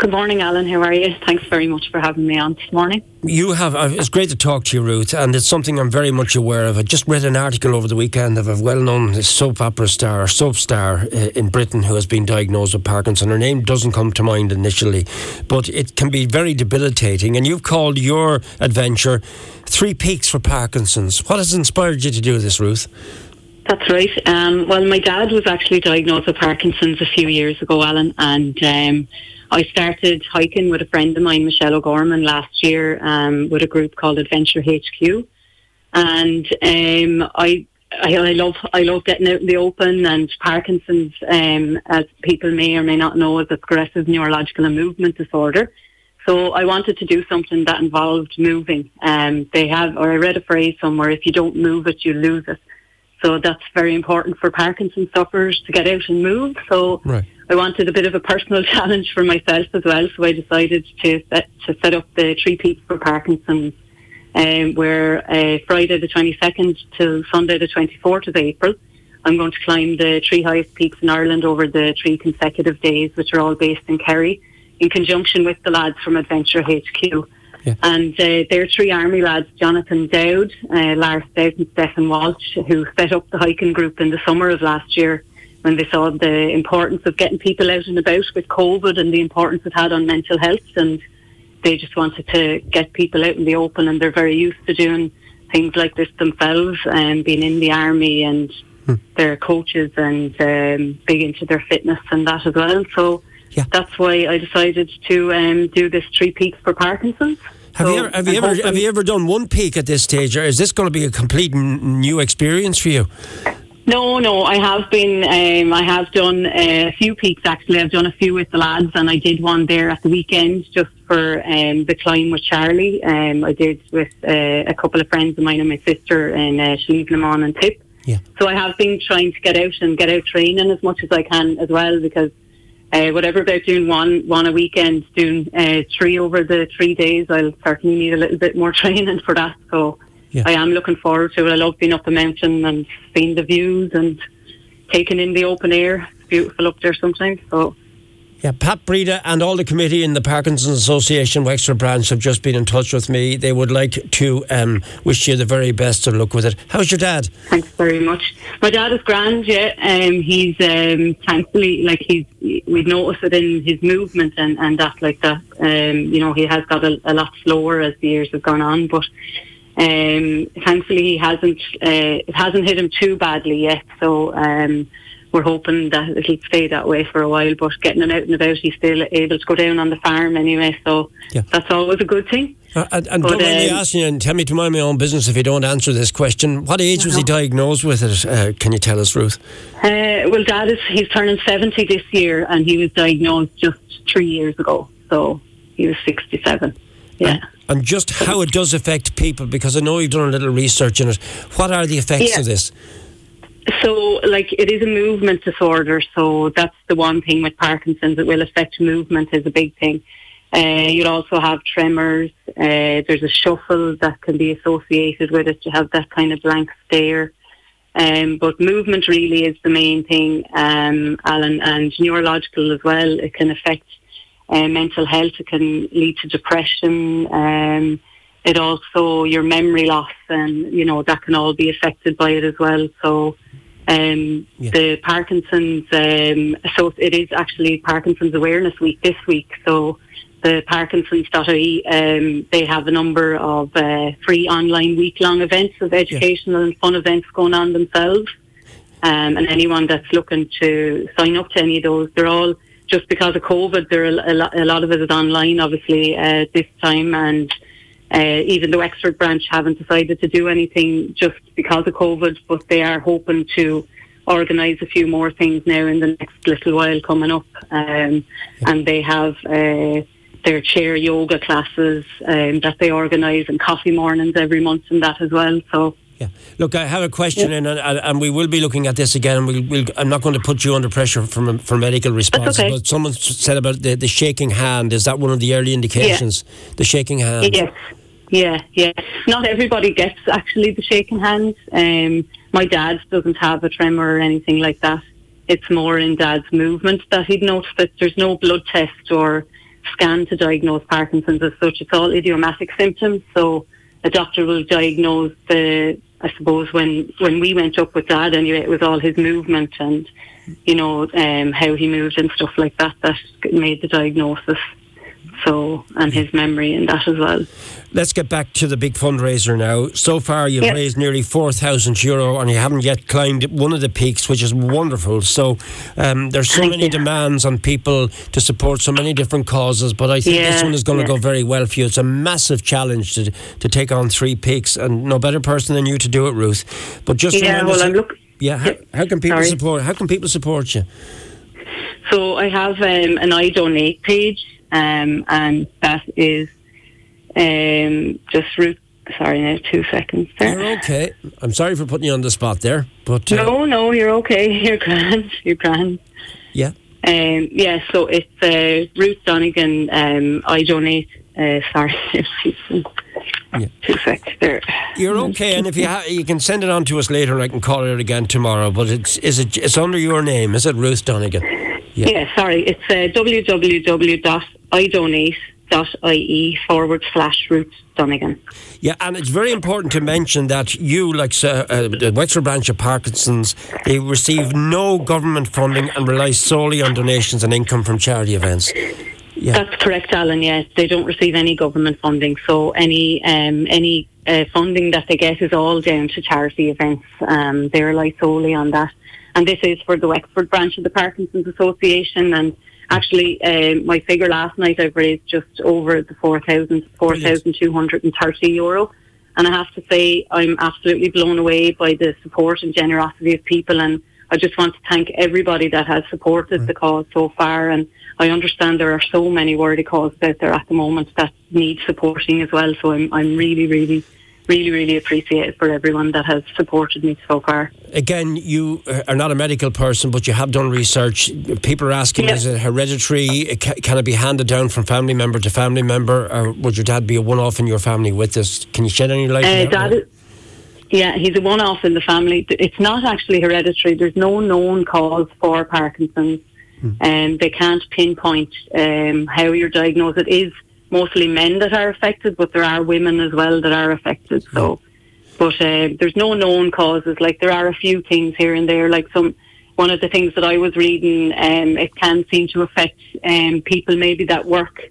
Good morning, Alan. How are you? Thanks very much for having me on this morning. You have, uh, it's great to talk to you, Ruth, and it's something I'm very much aware of. I just read an article over the weekend of a well known soap opera star, soap star uh, in Britain who has been diagnosed with Parkinson. Her name doesn't come to mind initially, but it can be very debilitating. And you've called your adventure Three Peaks for Parkinson's. What has inspired you to do this, Ruth? That's right. Um, well, my dad was actually diagnosed with Parkinson's a few years ago, Alan, and um, I started hiking with a friend of mine, Michelle O'Gorman, last year um, with a group called Adventure HQ, and um, I, I, I love I love getting out in the open. And Parkinson's, um, as people may or may not know, is a progressive neurological and movement disorder. So I wanted to do something that involved moving. Um, they have, or I read a phrase somewhere: if you don't move it, you lose it. So that's very important for Parkinson's sufferers to get out and move. So right. I wanted a bit of a personal challenge for myself as well. So I decided to set, to set up the Three Peaks for Parkinson's, um, where uh, Friday the 22nd till Sunday the 24th of April, I'm going to climb the three highest peaks in Ireland over the three consecutive days, which are all based in Kerry, in conjunction with the lads from Adventure HQ. Yeah. And uh, they're three army lads, Jonathan Dowd, uh, Lars Stout and Stefan Walsh, who set up the hiking group in the summer of last year when they saw the importance of getting people out and about with COVID and the importance it had on mental health. And they just wanted to get people out in the open and they're very used to doing things like this themselves and being in the army and Hmm. their coaches and um, big into their fitness and that as well. So Yeah. that's why I decided to um, do this Three Peaks for Parkinson's. Have So you ever, have you ever have you ever done one peak at this stage, or is this going to be a complete n- new experience for you? No, no, I have been. Um, I have done a few peaks actually. I've done a few with the lads, and I did one there at the weekend just for um, the climb with Charlie. Um, I did with uh, a couple of friends of mine and my sister in uh, Slieve and Tip. Yeah. So I have been trying to get out and get out training as much as I can as well because uh, whatever about doing one one a weekend, doing uh, three over the three days, I'll certainly need a little bit more training for that. So Yeah. I am looking forward to it. I love being up the mountain and seeing the views and taking in the open air. It's beautiful up there sometimes. So Yeah, Pat Breda and all the committee in the Parkinson's Association Wexford branch have just been in touch with me. They would like to um, wish you the very best of luck with it. How's your dad? thanks very much. My dad is grand, yeah. Um, he's um, thankfully like he's we've noticed it in his movement and, and that like that. Um, you know, he has got a, a lot slower as the years have gone on, but um, thankfully he hasn't uh, it hasn't hit him too badly yet. So um, we're hoping that it'll stay that way for a while. But getting him out and about, he's still able to go down on the farm anyway. So Yeah. that's always a good thing. Uh, and and But, don't mind me um, asking you, and tell me to mind my own business if you don't answer this question. What age was he diagnosed with it? Uh, can you tell us, Ruth? Uh, well, Dad is he's turning seventy this year, and he was diagnosed just three years ago. So he was sixty-seven. Yeah. And just how it does affect people, because I know you've done a little research in it. What are the effects Yeah. of this? So, like, it is a movement disorder. So that's the one thing with Parkinson's. It will affect movement is a big thing. Uh, you'll also have tremors. Uh, there's a shuffle that can be associated with it. You have that kind of blank stare. Um, but movement really is the main thing, um, Alan, and neurological as well. It can affect uh, mental health. It can lead to depression. Um, it also your memory loss, and you know that can all be affected by it as well. So, um, Yeah. the Parkinson's, um, so it is actually Parkinson's Awareness Week this week. So, the Parkinson's.ie, um, they have a number of uh, free online week-long events of educational and fun events going on themselves. Um, and anyone that's looking to sign up to any of those, they're all just because of COVID. There a lot, a lot of it is online, obviously, uh, this time, and uh, even the Wexford branch haven't decided to do anything just because of COVID, but they are hoping to organise a few more things now in the next little while coming up. Um, and they have uh, their chair yoga classes um, that they organise and coffee mornings every month and that as well. So. Yeah. Look, I have a question, in, and, and we will be looking at this again. We'll, we'll, I'm not going to put you under pressure from for medical responses, okay. but someone said about the, the shaking hand. Is that one of the early indications? The shaking hand. Yes. Yeah, yeah. Not everybody gets actually the shaking hand. Um, my dad doesn't have a tremor or anything like that. It's more in dad's movement that he'd noticed that there's no blood test or scan to diagnose Parkinson's as such. It's all idiomatic symptoms. So a doctor will diagnose the, I suppose, when, when we went up with Dad anyway, it was all his movement and, you know, um, how he moved and stuff like that that made the diagnosis. So, and his memory and that as well. Let's get back to the big fundraiser now. So far, you've yep. raised nearly 4,000 euro and you haven't yet climbed one of the peaks, which is wonderful. So, um, there's so Thank many you. demands on people to support so many different causes, but I think Yeah, this one is going to yeah. go very well for you. It's a massive challenge to, to take on three peaks, and no better person than you to do it, Ruth. But just Yeah, well, I'm look. yeah, how, how can people Sorry. support? How can people support you? So I have um, an iDonate page, um, and that is um, just root. Sorry, now two seconds there. You're okay. I'm sorry for putting you on the spot there, but uh, No, no, you're okay. You're grand. You're grand. yeah, Um, yeah, so it's uh, Ruth Donegan. Um, iDonate. Uh, sorry, Yeah. two seconds there. You're okay, and if you ha- you can send it on to us later, and I can call it again tomorrow. But it's is it it's under your name, is it Ruth Donegan? Yeah. Yeah, sorry. It's uh, www.idonate.ie forward slash Ruth Donegan. Yeah, and it's very important to mention that you, like uh, uh, the Wexford branch of Parkinson's, they receive no government funding and rely solely on donations and income from charity events. Yeah. That's correct, Alan. Yes, they don't receive any government funding, so any um, any uh, funding that they get is all down to charity events. Um, they rely solely on that, and this is for the Wexford branch of the Parkinson's Association. And actually, um, my figure last night I've raised just over the 4,000 4,230 euro. And I have to say, I'm absolutely blown away by the support and generosity of people. And I just want to thank everybody that has supported the cause so far. And I understand there are so many worthy causes out there at the moment that need supporting as well. So I'm, I'm really, really, really, really appreciated for everyone that has supported me so far. Again, you uh, are not a medical person, but you have done research. People are asking, Yeah. is it hereditary? Can it be handed down from family member to family member? Or would your dad be a one off in your family with this? Can you shed any light Uh, on that? Dad, yeah, he's a one-off in the family. It's not actually hereditary. There's no known cause for Parkinson's, and they can't pinpoint um, how you're diagnosed. It is mostly men that are affected, but there are women as well that are affected. So, but uh, there's no known causes. Like there are a few things here and there. Like some, one of the things that I was reading, um, it can seem to affect um, people maybe that work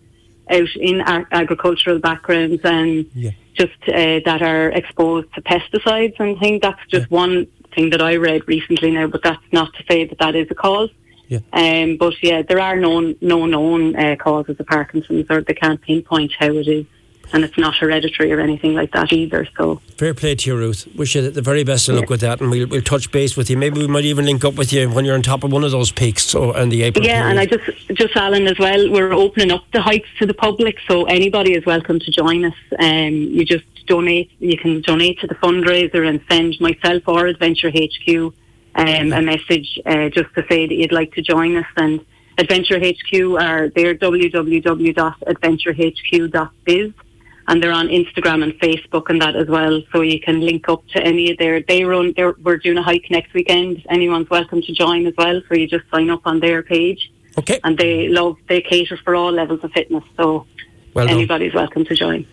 out in ag- agricultural backgrounds and Yeah. just uh, that are exposed to pesticides and things. That's just one thing that I read recently now, but that's not to say that that is a cause. Yeah. Um, but yeah, there are no, no known uh, causes of Parkinson's, or they can't pinpoint how it is, and it's not hereditary or anything like that either. So Fair play to you, Ruth. Wish you the very best of luck with that, and we'll, we'll touch base with you. Maybe we might even link up with you when you're on top of one of those peaks so, in the April yeah, period. and I just just Alan as well. We're opening up the hikes to the public, so anybody is welcome to join us. Um, you just donate. You can donate to the fundraiser and send myself or Adventure HQ um, a message uh, just to say that you'd like to join us. And Adventure HQ are they're www.adventurehq.biz. And they're on Instagram and Facebook and that as well, so you can link up to any of their. They run. They're, we're doing a hike next weekend. Anyone's welcome to join as well. So you just sign up on their page okay. and they love they cater for all levels of fitness so Well anybody's welcome to join